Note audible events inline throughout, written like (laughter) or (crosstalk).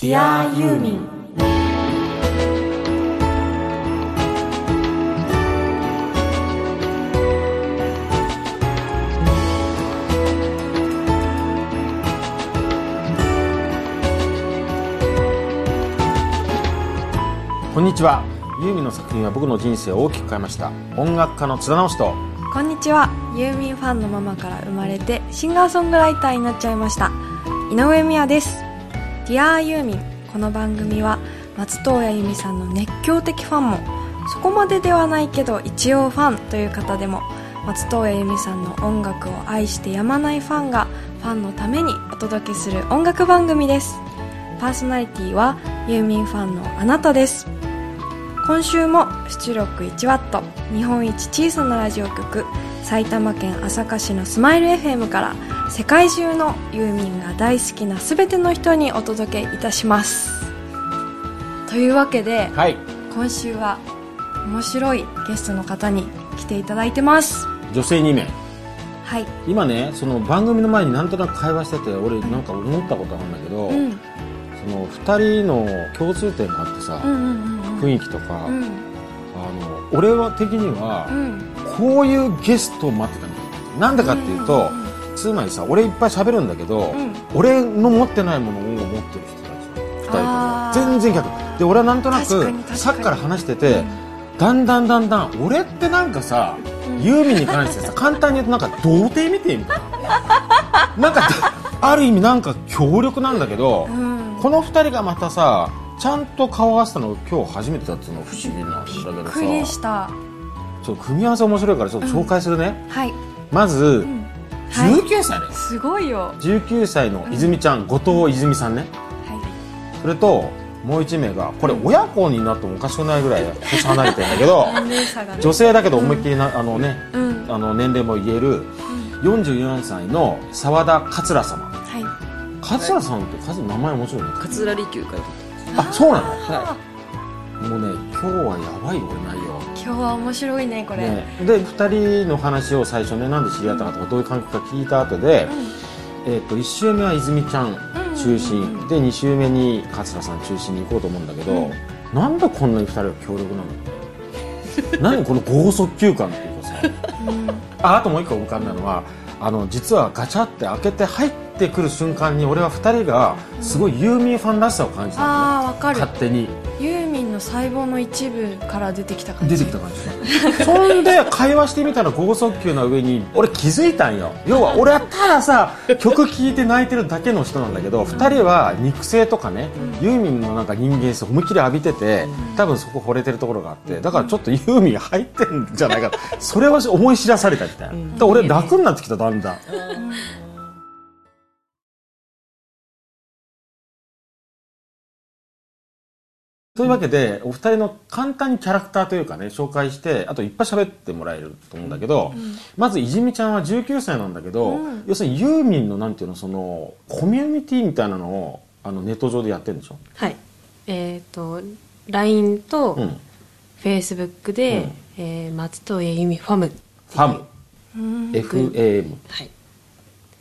Dear ユーミンこんにちは。ユーミンの作品は僕の人生を大きく変えました。音楽家の津田直人。こんにちは。ユーミンファンのママから生まれてシンガーソングライターになっちゃいました。井上美也です Dear ユーミン。この番組は松任谷由実さんの熱狂的ファンもそこまでではないけど一応ファンという方でも松任谷由実さんの音楽を愛してやまないファンがファンのためにお届けする音楽番組です。パーソナリティはユーミンファンのあなたです。今週も出力 1W 日本一小さなラジオ局埼玉県朝霞市のスマイル FM から世界中のユーミンが大好きな全ての人にお届けいたします。というわけではい。今週は面白いゲストの方に来ていただいてます。女性2名。はい。今ねその番組の前になんとなく会話してて俺なんか思ったことあるんだけど、うん。その2人の共通点があってさ、うんうんうん。雰囲気とか、うん。あの俺は的にはう、んこういうゲストを待ってたの。なんでかっていうと、つまりさ俺いっぱい喋るんだけど、うん。俺の持ってないものを持ってる人たち2人とも。全然逆。で俺はなんとなくさっきから話してて、だんだんだんだん俺ってなんかさ、ユーミンに関してさ (laughs) 簡単に言うとなんか童貞みてえみたいな。なんかある意味なんか強力なんだけど、うん。この2人がまたさちゃんと顔合わせたの今日初めてだっていうの不思議なんだけどびっくりさしたちょっと組み合わせ面白いからちょっと紹介するね、はい。まず、はい。19歳です、すごいよ。19歳の泉ちゃん、後藤泉さんね。はい。それともう1名がこれ親子になってもおかしくないぐらい年離れてるんだけど (laughs) 年齢差がね。女性だけど思いっきりな、あのねうん。あの年齢も言える44歳の澤田桂様。はい。桂さんって数名前面白いね。桂離宮からあそうなの？はもうね今日はやばいよ俺内容。今日は面白いねこれ、ね、で2人の話を最初ねなんで知り合ったかとかどういう関係か聞いた後で、えー、と1週目は泉ちゃん中心、で2週目に桂さん中心に行こうと思うんだけど、なんでこんなに2人が強力なの (laughs) 何この剛速球感っていうかさ。ああともう一個浮かんだのはあの実はガチャって開けて入ってくる瞬間に俺は2人がすごいユーミンファンらしさを感じたのね、ああわかる。勝手に細胞の一部から出てきた感じ。出てきた感じ。そんで会話してみたら剛速球の上に俺気づいたんよ。要は俺はたださ曲聴いて泣いてるだけの人なんだけど2人は肉声とかねユーミンのなんか人間性思いっきり浴びてて多分そこ惚れてるところがあってだからちょっとユーミン入ってんじゃないかそれを思い知らされたみたいな。だから俺楽になってきただんだんというわけでお二人の簡単にキャラクターというかね紹介してあといっぱい喋ってもらえると思うんだけど、まず泉ちゃんは19歳なんだけど、要するにユーミンのなんていうのそのコミュニティみたいなのをあのネット上でやってるんでしょ、はい。えっ、と LINE とうん、Facebook で、うん。えー松任谷由実ファムファム。FAM はい。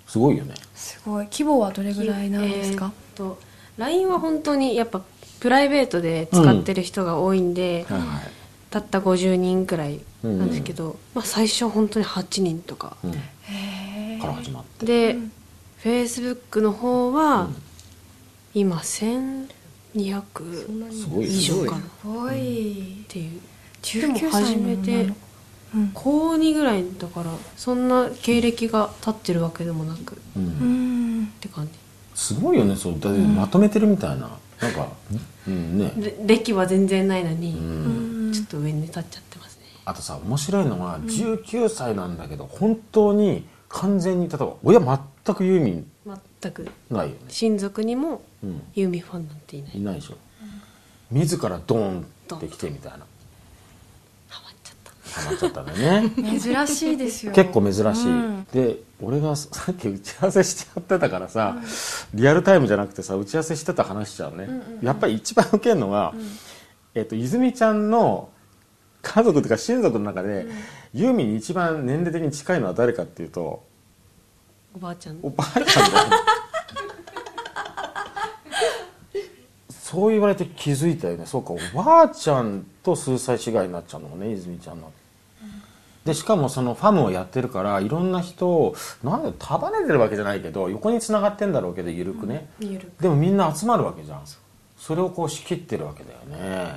すごいよね。すごい。規模はどれぐらいなんですか、えーと LINE は本当にやっぱプライベートで使ってる人が多いんで、はいはい。たった50人くらいなんですけど、まあ、最初は本当に8人とか、うん。へえから始まって。で、Facebook の方は、今1200すごい以上かな。っすごい。ていう。で19も歳初めて高2ぐらいだからそんな経歴が経ってるわけでもなくっうん。うん。て感じ。すごいよねそう。だってまとめてるみたいな、なんかうん。ね。で歴は全然ないのに、うん。ちょっと上に立っちゃってますね。あとさ面白いのは19歳なんだけど本当に完全に例えば親全くユーミン全く。ないよね、親族にもうん、ユーミンファンなんていない。いないでしょ、自らドーンってきてみたいなハマっちゃったんだね。珍しいですよ。結構珍しい、うん。で俺がさっき打ち合わせしちゃってたからさ、リアルタイムじゃなくてさ打ち合わせしてた話しちゃうね、やっぱり一番ウケるのは、えっと泉ちゃんの家族というか親族の中で、ユーミンに一番年齢的に近いのは誰かっていうとおばあちゃん。おばあちゃんだよそう言われて気づいたよね。そうかおばあちゃんと数歳違いになっちゃうのね泉ちゃんの。でしかもそのファムをやってるからいろんな人をなんで束ねてるわけじゃないけど横につながってんだろうけど緩くね、ゆるでもみんな集まるわけじゃん。それをこう仕切ってるわけだよね、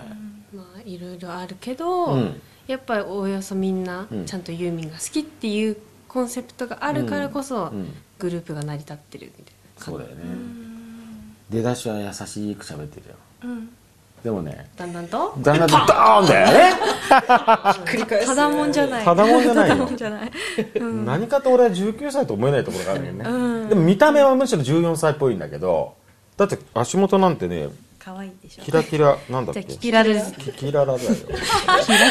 まあいろいろあるけど、うん。やっぱりおおよそみんなうん。ちゃんとユーミンが好きっていうコンセプトがあるからこそ、うん。グループが成り立ってるみたいなそうだよね。出だしは優しく喋ってるよ。うんでもね。だんだんと？だんだんドーンだよね繰り返ただもんじゃない。ただもんじゃないよただもんじゃない。うん。何かと俺は19歳と思えないところがあるよね、うん。でも見た目はむしろ14歳っぽいんだけどだって足元なんてね可愛いでしょ。キラキラなんだっけ？キキラルですキキララだよ。(laughs)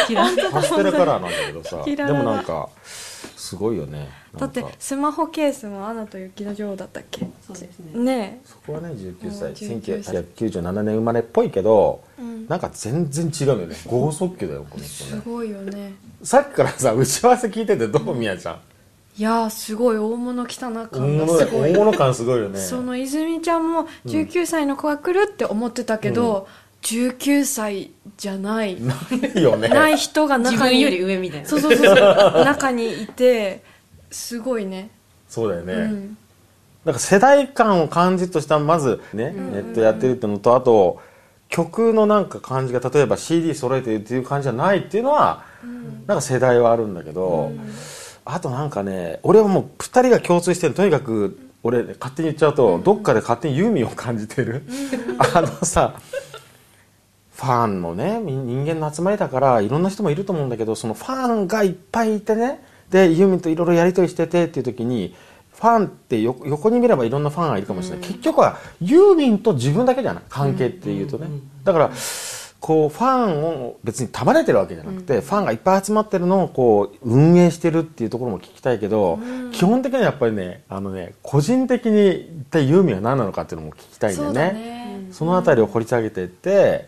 キラキラ。パステルカラーなんだけどさ。でキララ。もなんかすごいよねだってスマホケースも「アナと雪の女王」だったっけ？そうですね。ねそこはね19歳うん19歳。1997年生まれっぽいけど、うん。なんか全然違うのよね。剛速球だよこのえ人ね。すごいよね。さっきからさ打ち合わせ聞いててどうみやちゃん？いやーすごい大物来たな大感が物すごい。大物感すごいよね。その泉ちゃんも19歳の子が来るって思ってたけど、19歳じゃない。ないよね。ない人が中に自分より上みたいな。そうそうそうそう。中にいてすごいね。そうだよね、うん。だから世代間を感じるとしたらまずね、ネットやってるってのとあと曲のなんか感じが例えば CD 揃えてるっていう感じじゃないっていうのは、なんか世代はあるんだけど、あとなんかね俺はもう2人が共通してるとにかく俺勝手に言っちゃうと、どっかで勝手にユーミンを感じてる、(laughs) あのさファンのねみ人間の集まりだからいろんな人もいると思うんだけどそのファンがいっぱいいてねでユーミンといろいろやり取りしててっていう時にファンってよ横に見ればいろんなファンがいるかもしれない、結局はユーミンと自分だけじゃない。関係っていうとね、だからこうファンを別に束ねてるわけじゃなくて、ファンがいっぱい集まってるのをこう運営してるっていうところも聞きたいけど、基本的にはやっぱりねあのね個人的に一体ユーミンは何なのかっていうのも聞きたいんだそうだよね。ねそのあたりを掘り下げていって、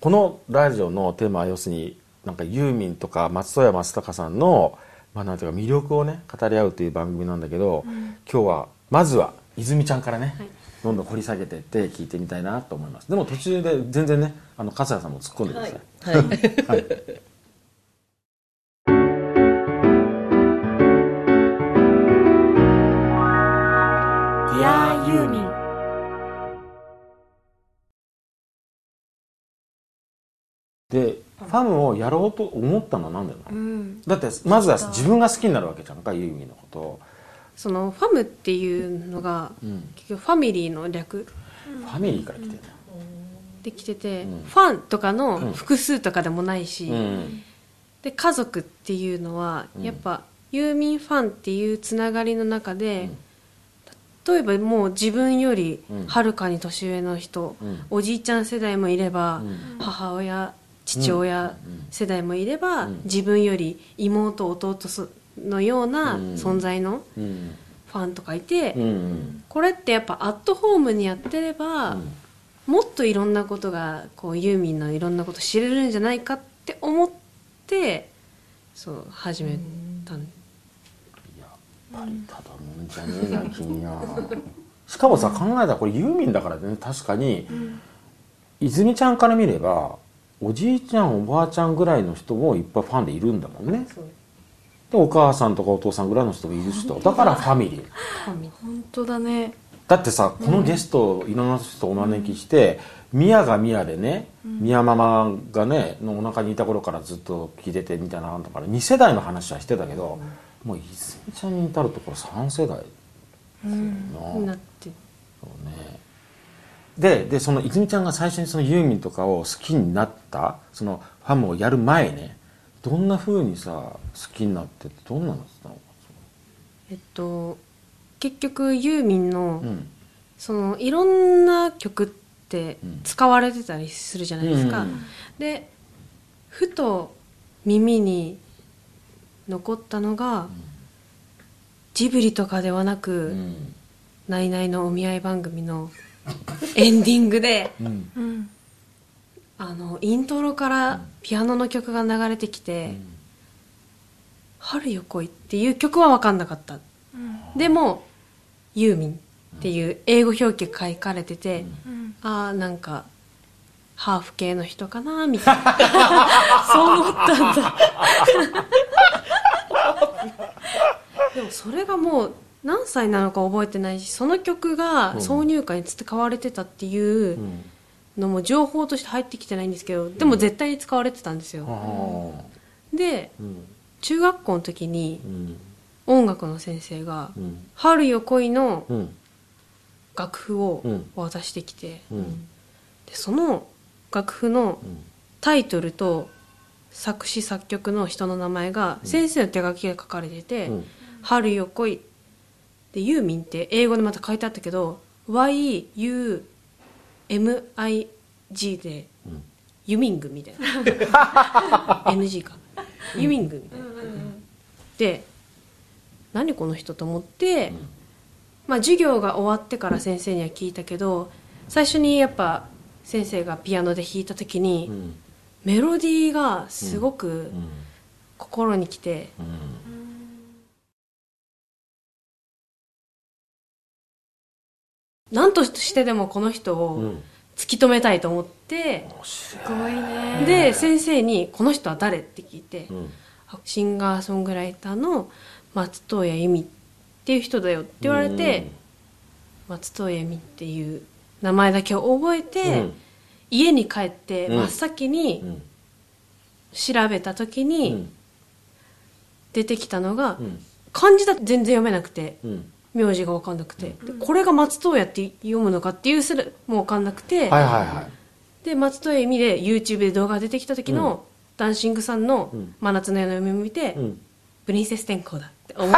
このラジオのテーマは要するになんかユーミンとか松任谷正隆さんの、まあ、なんていうか魅力をね語り合うという番組なんだけど、今日はまずは泉ちゃんからね、どんどん掘り下げていって聞いてみたいなと思います。でも途中で全然ねあの桂さんも突っ込んでください、はい。はい。ディアユーミンでファムをやろうと思ったのは何だよな、うん。だってまずは自分が好きになるわけじゃんかユーミンのこと。をそのファムっていうのが、ん。結局ファミリーの略。ファミリーから来てるできてて、うん。ファンとかの複数とかでもないし、うん。で家族っていうのは、うん。やっぱユーミンファンっていうつながりの中で、例えばもう自分よりうん。はるかに年上の人、うん。おじいちゃん世代もいれば、うん。母親父親世代もいれば、うん。自分より妹弟そのようなうん。存在のうん。ファンとかいて、うん。うんこれってやっぱアットホームにやってれば、うん。もっといろんなことがこうユーミンのいろんなこと知れるんじゃないかって思ってそう始めたん。やっぱりただもんじゃねえな君は。(laughs) しかもさ考えたらこれユーミンだからね確かに、泉ちゃんから見ればおじいちゃんおばあちゃんぐらいの人もいっぱいファンでいるんだもんね。でお母さんとかお父さんぐらいの人もいる人。だからファミリー。ファミ本当だね。だってさこのゲストをいろんな人をお招きして宮が宮でね宮ママがねのお腹にいた頃からずっと聞いててみたいなのだから2世代の話はしてたけど、もう泉ちゃんに至るところ3世代うん。になってそうねででその泉ちゃんが最初にそのユーミンとかを好きになったそのファムをやる前ねどんな風にさ好きになってってどんなのだったの？えっと結局ユーミンの、うん。そのいろんな曲ってうん。使われてたりするじゃないですか、うん。でふと耳に残ったのが、ジブリとかではなく、うん。ナイナイのお見合い番組のエンディングでうん。うんあのイントロからピアノの曲が流れてきて「春よ来い」っていう曲は分かんなかった。でも「ユーミン」っていう英語表記が書かれてて、うん。ああなんかハーフ系の人かなみたいな。(laughs) そう思ったんだ。(laughs) でもそれがもう何歳なのか覚えてないしその曲が挿入歌に使われてたっていううん。のも情報として入ってきてないんですけどでも絶対に使われてたんですよ。あで中学校の時にうん。音楽の先生がうん「春よ恋」のうん。楽譜をうん。渡してきてうん。でその楽譜のうん。タイトルと作詞作曲の人の名前が先生の手書きで書かれててうん「春よ来い」でユーミンって英語でまた書いてあったけど YUMIG でうんユミングみたいな。NG か。ユミングみたいな。で何この人と思って、まあ、授業が終わってから先生には聞いたけど最初にやっぱ先生がピアノで弾いた時に、うん。メロディーがすごくうん。心にきて、何としてでもこの人うをん。突き止めたいと思って、すごいね。で先生に「この人は誰?」って聞いて、うん。シンガーソングライターの松任谷由実っていう人だよって言われて、松任谷由実っていう名前だけを覚えて、うん。家に帰ってうん。真っ先うにん。調べた時うにん。出てきたのが、うん。漢字だと全然読めなくてうん名字が分かんなくて、でこれが松任谷って読むのかっていうすらもう分かんなくて、はいはいはい。で松任谷由実で YouTube で動画が出てきた時の、ダンシングさんのうん「真夏の夜の夢」を見て、うん。プリンセス天候だって思って。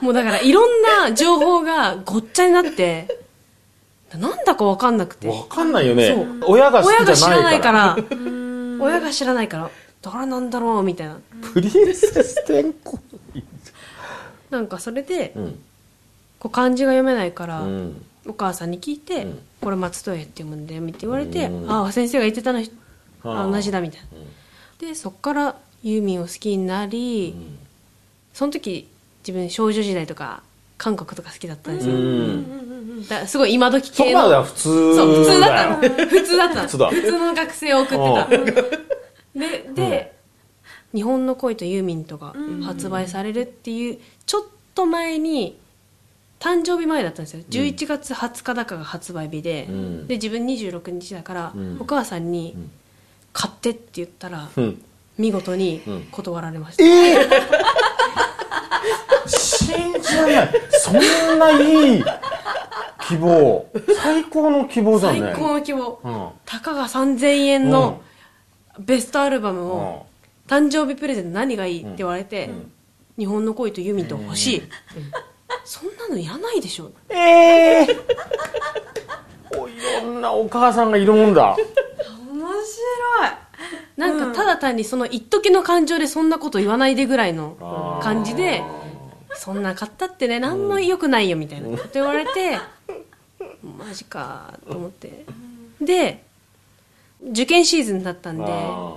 (laughs) もうだからいろんな情報がごっちゃになってなんだか分かんなくて。わかんないよね。親が好親が知らないいから。から親が知らないから (laughs) 誰なんだろうみたいな。プリンセス天候なんかそれでうん。こう漢字が読めないから、うん。お母さんに聞いて、うん。これ松任谷って読むんだよって言われて、うん。ああ先生が言ってたのあ。同じだみたいな。うん。でそっからユーミンを好きになり、その時自分少女時代とか韓国とか好きだったんですうよ、ん。だすごい今時そこまでは普通そう普通だったよの。普通だったの。普通だ。普通の学生を送ってた。でで、日本の恋とユーミンとか発売されるっていうちょっと前に誕生日前だったんですよ。11月20日だかが発売日で、うん。で自分26日だから、うん。お母さんにん「買って」って言ったら、うん。見事にうん断られました、ええ信じられない。そんないい希望。最高の希望じゃんね。最高の希望。うん。たかが3000円のベストアルバムうん。を誕生日プレゼント何がいい？って言われて、ん日本の恋とユーミンと欲しい、そんなのいらないでしょええおいろんなお母さんがいるもんだ。面白い。なんかただ単にその一時の感情でそんなこと言わないでぐらいの感じでそんな買ったってね何も良くないよみたいなこと言われてマジかと思って。で受験シーズンだったんであ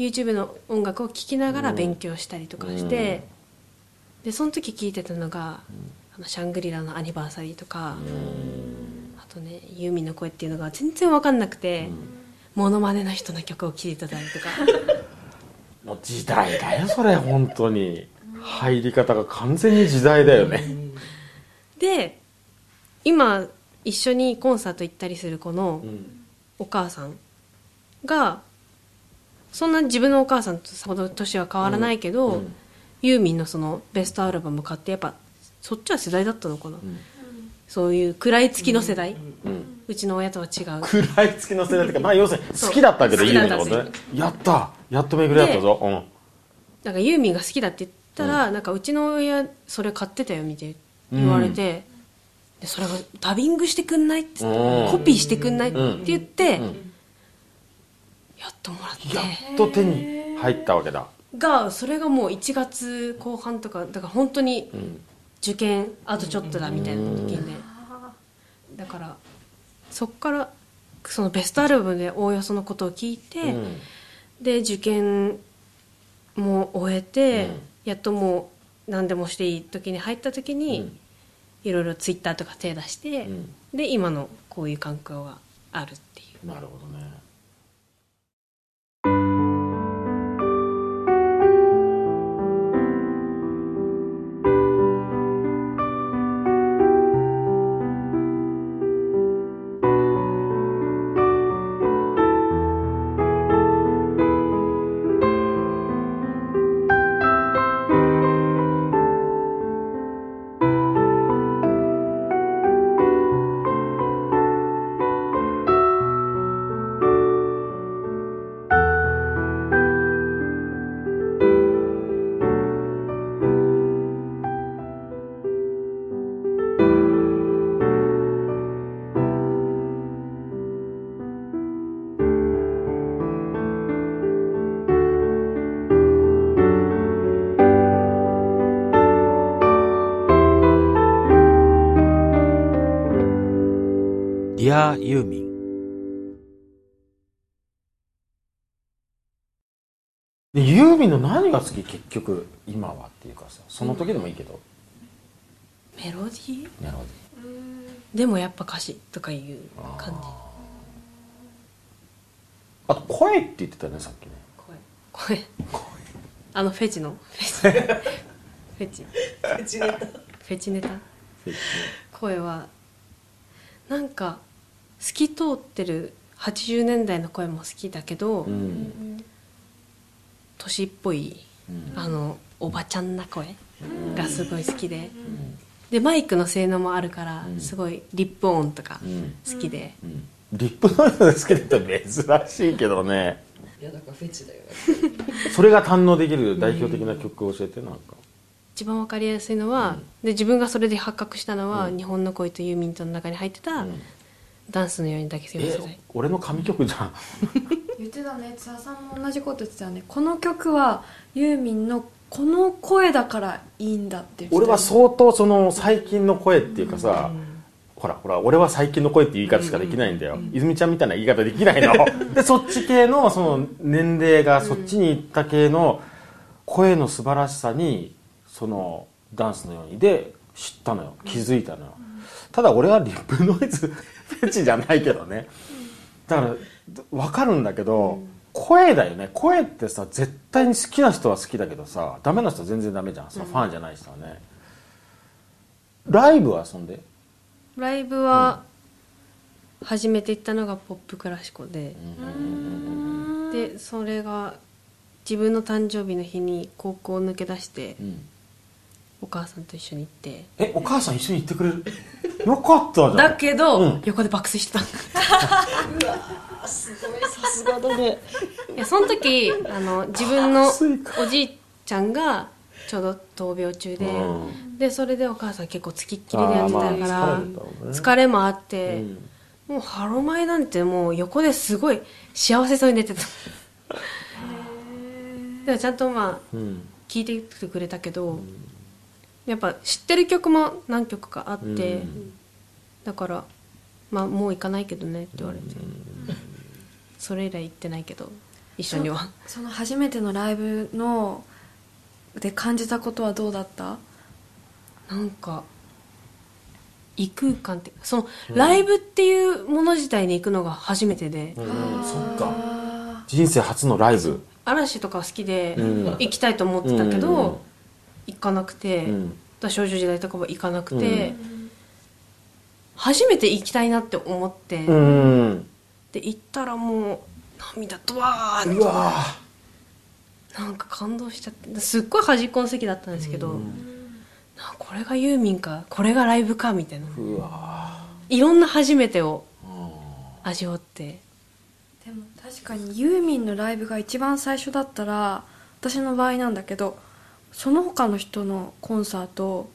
YouTube の音楽を聴きながら勉強したりとかして、でその時聴いてたのが、あのシャングリラのアニバーサリーとか、あとねユーミンの声っていうのが全然分かんなくて、モノマネの人の曲を聴いてたりとか。ー (laughs) もう時代だよそれ本当に。入り方が完全に時代だよね。で今一緒にコンサート行ったりする子のうん。お母さんがそんな自分のお母さんとさほど年は変わらないけど、うん。ユーミンのそのベストアルバム買ってやっぱそっちは世代だったのかな、そういう食らいつきの世代、うん。うちの親とは違う。食らいつきの世代っていうかまあ要するに好きだったけどユーミンのことね。やった！やっと巡り合ったぞ。うん。なんかユーミンが好きだって言ったら、なんかうちの親それ買ってたよみたいに言われて、でそれがダビングしてくんない？って、うん。コピーしてくんない？って言って、んやっともらって。やっと手に入ったわけだ。がそれがもう1月後半とかだから本当にん。受験あとちょっとだみたいな時でだからそっからそのベストアルバムでおおよそのことを聞いて、うん。で受験も終えて、うん。やっともう何でもしていい時に入った時に、うん。いろいろツイッターとか手出して、うん。で今のこういう環境があるっていう。なるほどねディアユーミンでユーミンの何が好き？結局今はっていうかさその時でもいいけど、メロディー？メロデでもやっぱ歌詞とかいう感じ。あと声って言ってたよねさっきね。声。声。あのフェチの。フェチ。フェチフェチネタ。フェチ。ネタ声はなんか透き通ってる80年代の声も好きだけど、うん年っぽいうん。あのおばちゃんな声がすごい好きで、でマイクの性能もあるから、うん。すごいリップ音とかうん。好きで、うん。リップノイズが好きだったら珍しいけどね。いやだからフェチだよ (laughs) それが堪能できる代表的な曲を教えてなんか。一番わかりやすいのは、で自分がそれで発覚したのは「日本の恋とユーミント」の中に入ってた、んダンスのようにだけすみませんえ俺の神曲じゃん。言ってたね。津田さんも同じこと言ってたよね。この曲はユーミンのこの声だからいいんだって言ってたよね。俺は相当その最近の声っていうかさ、ほらほら俺は最近の声っていう言い方しかできないんだよ、泉ちゃんみたいな言い方できないの。(laughs) でそっち系のその年齢がそっちに行った系の声の素晴らしさにそのダンスのように。で知ったのよ。気づいたのよ、ただ俺はリップノイズフェチじゃないけどね。だから分かるんだけど、声だよね。声ってさ絶対に好きな人は好きだけどさダメな人は全然ダメじゃん。さ、ファンじゃない人はね。ライブは遊んで？ライブは初めて行ったのがポップクラシコで、でそれが自分の誕生日の日に高校を抜け出して、お母さんと一緒に行って。えお母さん一緒に行ってくれる？(laughs) よかったじゃん。だけど、うん。横で爆睡してたすごいさすがだね。いやその時あの自分のおじいちゃんがちょうど闘病中で、うん。でそれでお母さん結構つきっきりでやってたから、まあ疲れたろうね。疲れもあって、うん。もうハロマイなんてもう横ですごい幸せそうに寝てた。でもちゃんとまあうん。聴いてきてくれたけど、やっぱ知ってる曲も何曲かあって、うん。だからまあもう行かないけどねって言われて、それ以来行ってないけど一緒には。その初めてのライブので感じたことはどうだった？なんか異空間ってその、ライブっていうもの自体に行くのが初めてで、うんそっか。あ人生初のライブ。嵐とか好きでうん。行きたいと思ってたけど、うん行かなくて、うん。だ少女時代とかも行かなくて、う初めて行きたいなって思って、うん。で行ったらもう涙ドワーッうわなんか感動しちゃってすっごい端っこの席だったんですけど、なこれがユーミンかこれがライブかみたいな。うわいろんな初めてを味わって。ーでも確かにユーミンのライブが一番最初だったら私の場合なんだけどその他の人のコンサート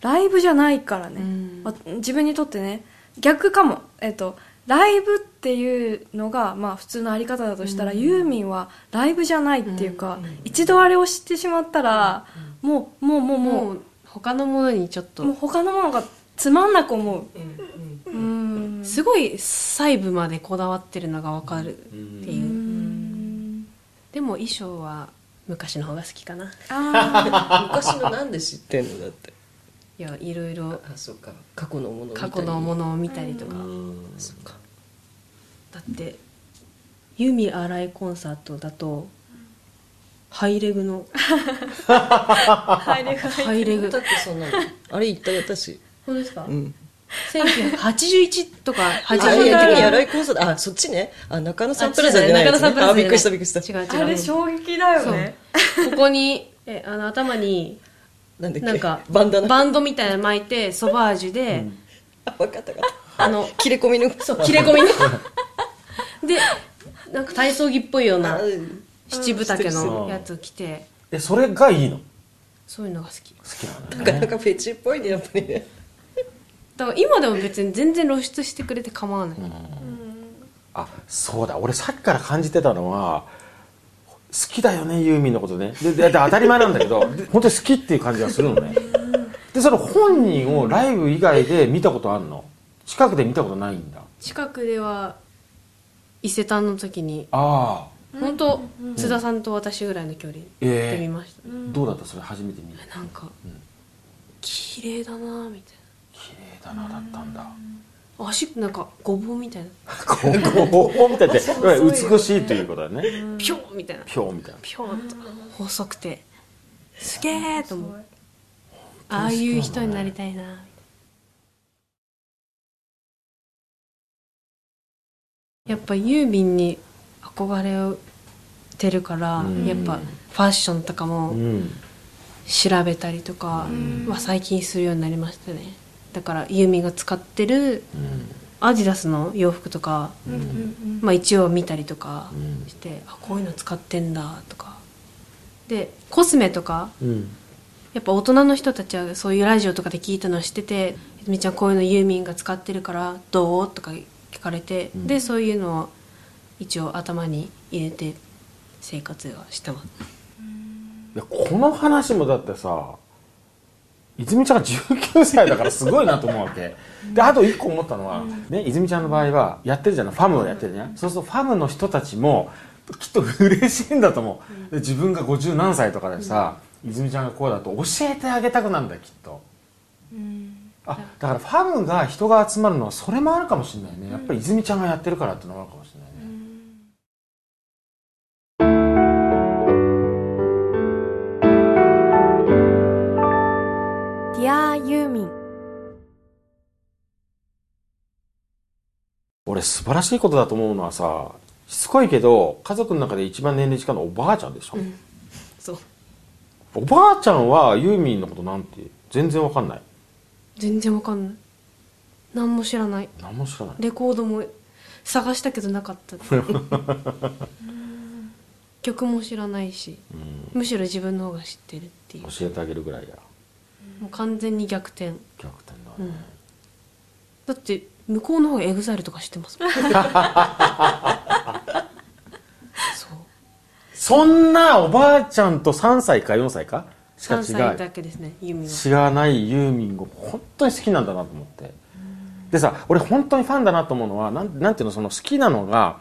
ライブじゃないからね、うん。あ自分にとってね逆かも。えっとライブっていうのが、まあ、普通のあり方だとしたら、ユーミンはライブじゃないっていうか、一度あれを知ってしまったら、もうもうもうももう他のものにちょっと。うもう他のものがつまんなく思う。うんすごい細部までこだわってるのが分かるっていう、うん。でも衣装は昔の方が好きかな。あ昔のなんで知ってんの？だって。いやいろいろあそうか。過去のものを見たり。過去のものを見たりとか、そうか。だってユミ新井コンサートだとハイレグの入れがハイレグ。だってそんなの。あれ言ったよ私。本当ですか、うん1981とかあ80いや年やらいコンサートあそっちね。あ中野サンプラザじゃないやつね。あびっくりしたびっくりした。違う違う。あれ衝撃だよね。ここにえあの頭になんだっけ？なんかバンダナバンドみたいなの巻いてソバージュで、あ分かった分かった。あの切れ込みの？そう切れ込みの？でなんか体操着っぽいような七分丈うん。のやつを着て。えそれがいいの？好そういうのが好き。きなんだなかなかフェチっぽいねやっぱりねだから今でも別に全然露出してくれて構わない、あそうだ。俺さっきから感じてたのは好きだよねユーミンのことね。ででで当たり前なんだけどで (laughs) 本当に好きっていう感じがするのね。でその本人をライブ以外で見たことあるの？近くで見たことないんだ。近くでは伊勢丹の時に。ああ。本当津田さんと私ぐらいの距離ええで見ました、どうだった？それ初めて見てなんか、綺麗だなみたい綺麗だなだったんだ。な足なんかごぼうみたいな。こうみたいって美しいということだね。ピョーみたいな。ピョーみたいな。ピョーっと細くて。すげえと思う。ああいう人になりたいな。みたいなやっぱユーミンに憧れてるから、うん。やっぱファッションとかもうん。調べたりとかは最近するようになりましたねだからユーミンが使ってるアディダスの洋服とか、まあ、一応見たりとかして、あこういうの使ってんだとか。でコスメとかうん。やっぱ大人の人たちはそういうラジオとかで聞いたのを知ってて「泉ちゃんこういうのユーミンが使ってるからどう?」とか聞かれて、でそういうのを一応頭に入れて生活はしてます。いやこの話もだってさ泉ちゃんが19歳だからすごいなと思うわけ。であと1個思ったのは、ね、泉ちゃんの場合はやってるじゃないファムをやってるじゃない、そうするとファムの人たちもきっと嬉しいんだと思う、で自分が50何歳とかでさ、泉ちゃんがこうだと教えてあげたくなるんだよきっと、あだからファムが人が集まるのはそれもあるかもしれないね。やっぱり泉ちゃんがやってるからっていうのもあるかもユーミン。俺素晴らしいことだと思うのはさしつこいけど家族の中で一番年齢近いのはおばあちゃんでしょ、そう。おばあちゃんはユーミンのことなんて全然わかんない。全然わかんない。何も知らない。何も知らない。レコードも探したけどなかった。(laughs) 曲も知らないし。むしろ自分の方が知ってるっていう。教えてあげるぐらいやもう完全に逆転。逆転だね、だって向こうの方が EXILE とか知ってますもん。(laughs) そう。そんなおばあちゃんと3歳か4歳か？しか3歳違いだけですねユーミンは。知らないユーミンを本当に好きなんだなと思って。でさ俺本当にファンだなと思うのはなんなんていうのその好きなのが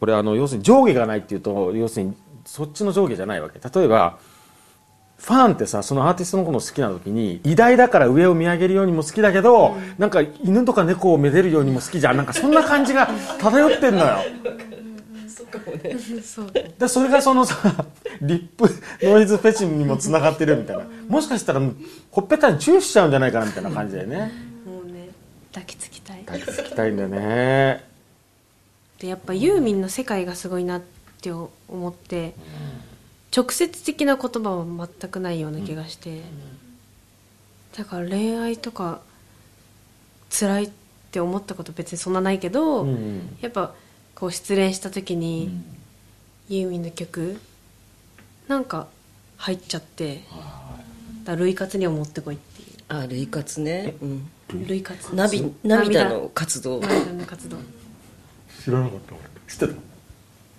これあの要するに上下がないっていうと要するにそっちの上下じゃないわけ。例えばファンってさそのアーティストのことを好きな時に偉大だから上を見上げるようにも好きだけど、なんか犬とか猫をめでるようにも好きじゃん。なんかそんな感じが (laughs) 漂ってんのよ。そうかもね。そうでそれがそのさリップノイズフェチにもつながってるみたいな。もしかしたらほっぺたにチューしちゃうんじゃないかなみたいな感じだよね。もうね抱きつきたい。抱きつきたいんだよね。でやっぱユーミンの世界がすごいなって思って直接的な言葉は全くないような気がして。だから恋愛とか辛いって思ったこと別にそんなないけど、うん。やっぱこう失恋した時に、ユーミンの曲なんか入っちゃってだから類活には持ってこいっていあ類活ね、うん、う類活ナビ涙の活動。涙の活動。知らなかった俺。知ってた？類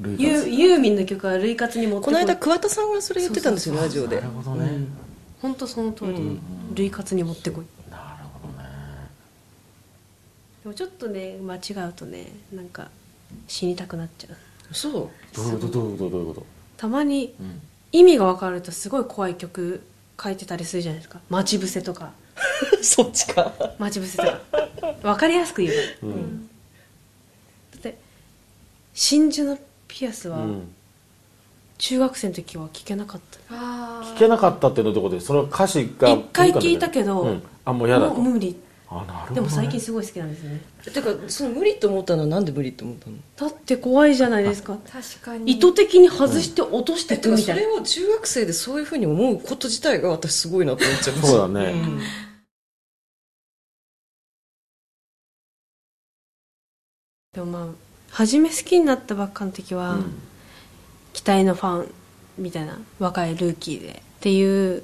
ユユーミンの曲は類活に持ってこい。この間桑田さんがそれ言ってたんですよラジオで。なるほどね、本当その通り、類活に持ってこい。なるほどね。でもちょっとね間違うとねなんか死にたくなっちゃう。そうどういうこと？どういうこと？どういうこと？たまにうん。意味が分かるとすごい怖い曲書いてたりするじゃないですか。待ち伏せとか。(laughs) そっちか。待ち伏せとか。分かりやすく言えば、だって真珠のピアスはうん。中学生の時は聞けなかった、あ聞けなかったっていうのどこでそれは歌詞が一回聞いたけどうん。あもう嫌だと。もう無理。あなるほどね。でも最近すごい好きなんですよね。てかその無理と思ったのはなんで無理と思ったの？だって怖いじゃないですか。確かに。意図的に外して落としてくみたいな、れを中学生でそういうふうに思うこと自体が私すごいなと思っちゃいます。そうだね。ん。でもまあ初め好きになったばっかの時は、期待のファンみたいな若いルーキーで。っていう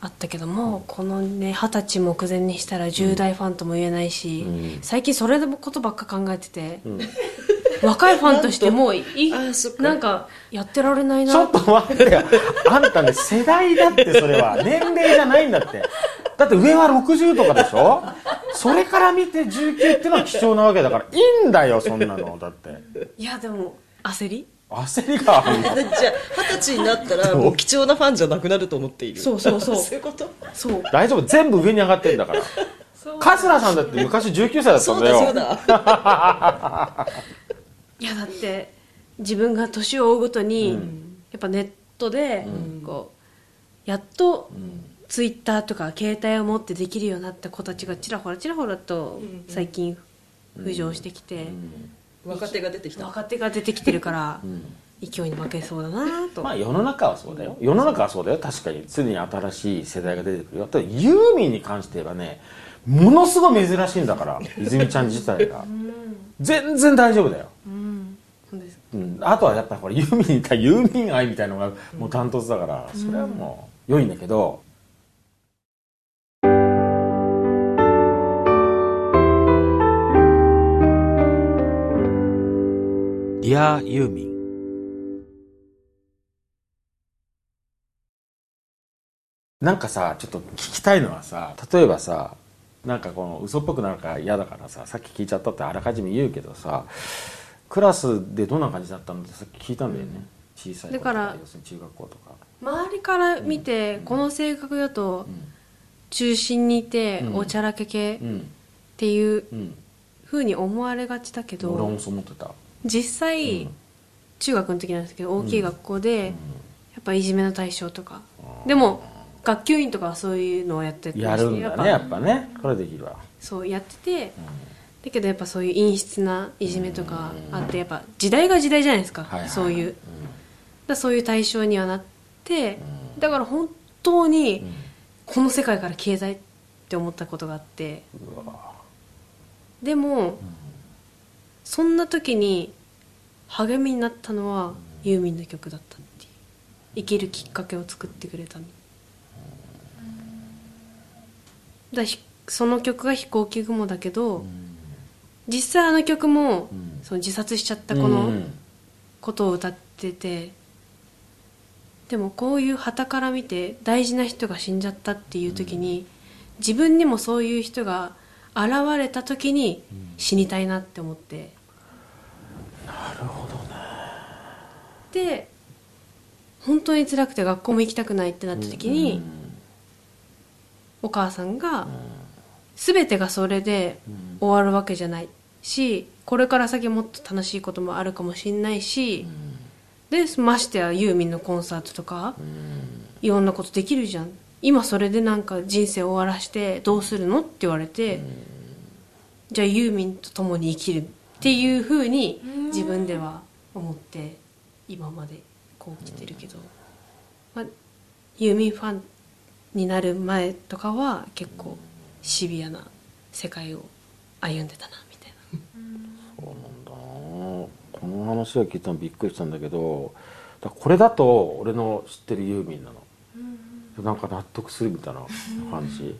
あったけどもこのね二十歳目前にしたら10代ファンとも言えないし、うん。最近それのことばっか考えてて、ん。若いファンとしてもういなんかやってられないな。ちょっと待って。よあんたね世代だってそれは。年齢じゃないんだって。だって上は60とかでしょ？それから見て19っていうのは貴重なわけだからいいんだよ (laughs) そんなのだって。いやでも焦り？焦りがあるの？(laughs) じゃあ二十歳になったらもう貴重なファンじゃなくなると思っている。そうそうそう。そういうこと？そう。大丈夫。全部上に上がってんだから。桂さんだって昔19歳だったそうんだよ。だそうだ。(laughs) いやだって自分が年を追うごとに、やっぱネットで、こうやっと、ツイッターとか携帯を持ってできるようになった子たちがちらほらちらほらと最近浮上してきて、若手が出てきた。若手が出てきてるから、勢いに負けそうだなと、(laughs) まあ世の中はそうだよ。世の中はそうだよ。確かに。常に新しい世代が出てくるよ。ただユーミンに関して言えばねものすごい珍しいんだから (laughs) 泉ちゃん自体が。全然大丈夫だよ、そうです。うん、あとはやっぱりユーミンユーミン愛みたいのがもうダントツだからそれはもう良いんだけど、ディアユーミンなんかさちょっと聞きたいのはさ例えばさなんかこの嘘っぽくなるから嫌だからささっき聞いちゃったってあらかじめ言うけどさクラスでどんな感じだったのってさっき聞いたんだよね、小さい子とだから要するに中学校とか。周りから見て、この性格だと、中心にいて、うん。おちゃらけ系っうん。ていううん。ふうに思われがちだけど、俺もそう思ってた実際、うん。中学の時なんですけど大きい学校で、やっぱいじめの対象とか、でも学級委員とかはそういうのをやっててやるんだねやぱ。っぱね。これできるわ。そうやってて、だけどやっぱそういう陰湿ないじめとかあってやっぱ時代が時代じゃないですか、はいはいそういう、だそういう対象にはなって、だから本当にこの世界から消えたいって思ったことがあって。でも、そんな時に励みになったのはユーミンの曲だったっていう。生きるきっかけを作ってくれたの。だその曲が「飛行機雲」だけど、実際あの曲も、その自殺しちゃった子のうんことを歌ってて、でもこういう旗から見て大事な人が死んじゃったっていう時に、自分にもそういう人が現れた時に死にたいなって思って、なるほどねで本当に辛くて学校も行きたくないってなった時に、お母さんが、全てがそれで終わるわけじゃないしこれから先もっと楽しいこともあるかもしれないし、でましてやユーミンのコンサートとか、いろんなことできるじゃん。今それでなんか人生終わらしてどうするのって言われて、じゃあユーミンと共に生きるっていうふうに自分では思って今までこう来てるけど、まあ、ユーミンファンになる前とかは結構シビアな世界を歩んでたなみたいな。そうなんだ。なこの話を聞いたのびっくりしたんだけどだこれだと俺の知ってるユーミンなの、なんか納得するみたいな感じ、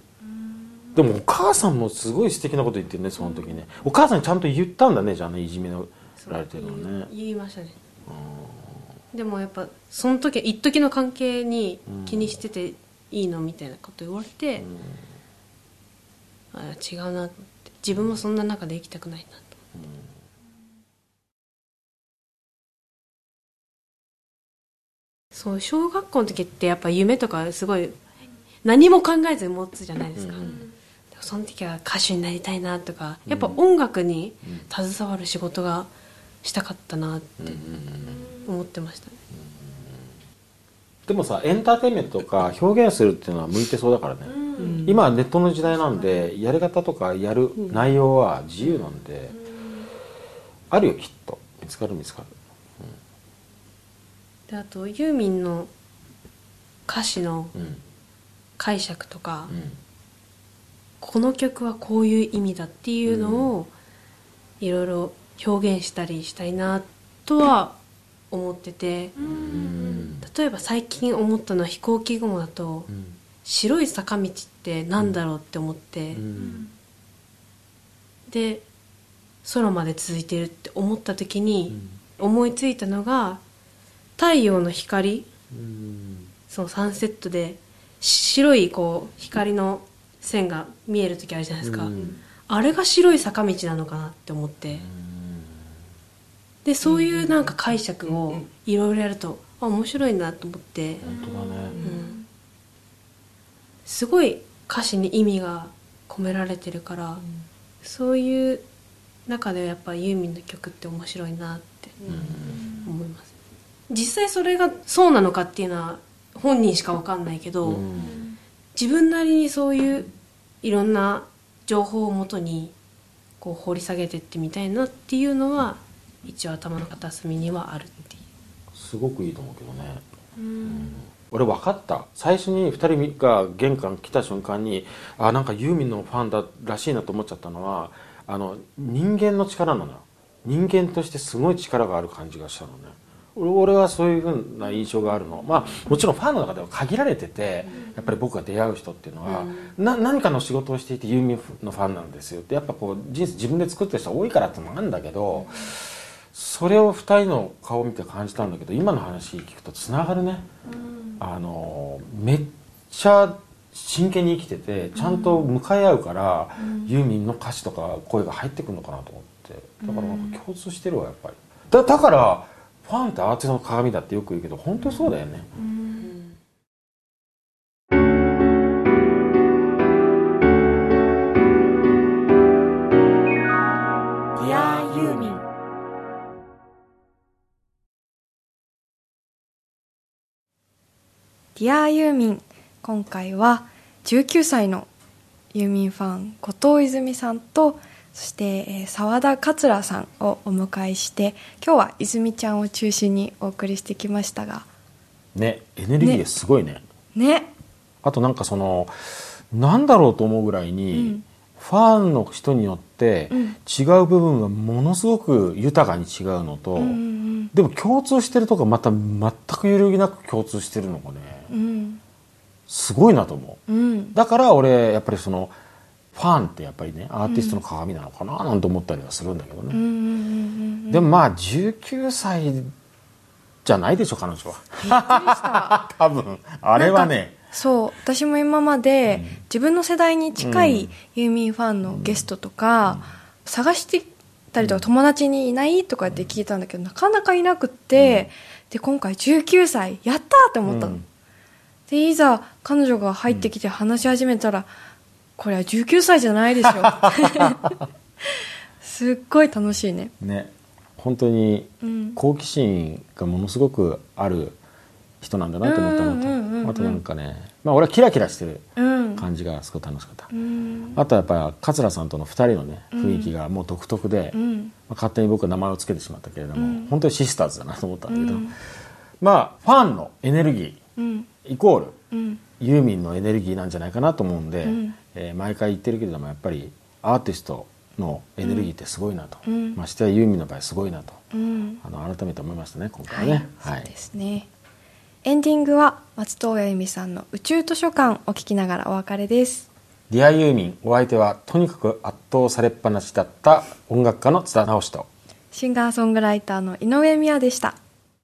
でもお母さんもすごい素敵なこと言ってるねその時ね。お母さんにちゃんと言ったんだねじゃあねいじめのられてるのね。言いましたねでもやっぱその時一時の関係に気にしてていいのみたいなこと言われて、あ違うなって自分もそんな中で生きたくないなとそう小学校の時ってやっぱ夢とかすごい何も考えずに持つじゃないですか、その時は歌手になりたいなとかやっぱ音楽に携わる仕事がしたかったなって思ってましたね、でもさエンターテインメントとか表現するっていうのは向いてそうだからね、今はネットの時代なんでやり方とかやる内容は自由なんで、あるよきっと。見つかる見つかる。であとユーミンの歌詞のうん。解釈とか、うん。この曲はこういう意味だっていうのをいろいろ表現したりしたいなとは思ってて。うん。例えば最近思ったのは飛行機雲だとうん白い坂道ってなんだろうって思って。うん。で空まで続いてるって思った時に思いついたのが太陽の光。うん。そのサンセットで白いこう光の線が見える時あるじゃないですか、うん。あれが白い坂道なのかなって思ってでそういうなんか解釈をいろいろやるとあ面白いなと思って、本当だね。うん。すごい歌詞に意味が込められてるから、そういう中でやっぱユーミンの曲って面白いなって思います。実際それがそうなのかっていうのは本人しか分かんないけど、うん。自分なりにそういういろんな情報をもとにこう掘り下げてってみたいなっていうのは一応頭の片隅にはあるっていう。すごくいいと思うけどね、俺分かった。最初に2人が玄関来た瞬間にあなんかユーミンのファンだらしいなと思っちゃったのはあの人間の力なのよ。人間としてすごい力がある感じがしたのね。俺俺はそういうふうな印象があるの。まあもちろんファンの中では限られててやっぱり僕が出会う人っていうのは、な何かの仕事をしていてユーミンのファンなんですよってやっぱこう人生自分で作ってる人多いからってのもあるんだけど、それを2人の顔を見て感じたんだけど今の話聞くとつながるね、あのめっちゃ真剣に生きててちゃんと向かい合うから、ユーミンの歌詞とか声が入ってくるのかなと思って。だからなんか共通してるわやっぱり。だだからファンってアーティストの鏡だってよく言うけど本当にそうだよね、Dear ディアユーミン今回は19歳のユーミンファン後藤泉さんとそしてえー澤田桂さんをお迎えして今日は泉ちゃんを中心にお送りしてきましたが。ねエネルギーがすごいね。ね。あとなんかそのなんだろうと思うぐらいに、うん。ファンの人によってうん。違う部分がものすごく豊かに違うのと、うんうんでも共通してるとこまた全く揺るぎなく共通してるのがねうんすごいなと思う。うん。だから俺やっぱりそのファンってやっぱりねアーティストの鏡なのかななんて思ったりはするんだけどね、でもまあ19歳じゃないでしょ彼女は。(laughs) 多分。あれはね。そう。私も今まで自分の世代に近いユーミンファンのゲストとか探してたりとか友達にいないとかって聞いたんだけどなかなかいなくってで今回19歳やったーって思ったの、うん。でいざ彼女が入ってきて話し始めたらこれは19歳じゃないでしょ。(laughs) すっごい楽しいね。ね。本当にうん。好奇心がものすごくある人なんだなと思ったのと。あとなんかねまあ俺はキラキラしてるうん。感じがすごい楽しかった、うん。あとやっぱり桂さんとの2人のね雰囲気がもう独特で、まうん。あ勝手に僕は名前を付けてしまったけれども、うん。本当にシスターズだなと思ったんだけど、うん。まあファンのエネルギうん。ーイコールうん。ユーミンのエネルギーなんじゃないかなと思うんで、うん。えー毎回言ってるけれどもやっぱりアーティストのエネルギーってすごいなと、うん。ましてやユーミンの場合すごいなと、うん。あの改めて思いましたね今回はね、そうですねエンディングは松任谷由実さんの「宇宙図書館」を聞きながらお別れです。ディアユーミンお相手はとにかく圧倒されっぱなしだった音楽家の津田直人。シンガーソングライターの井上美也でした。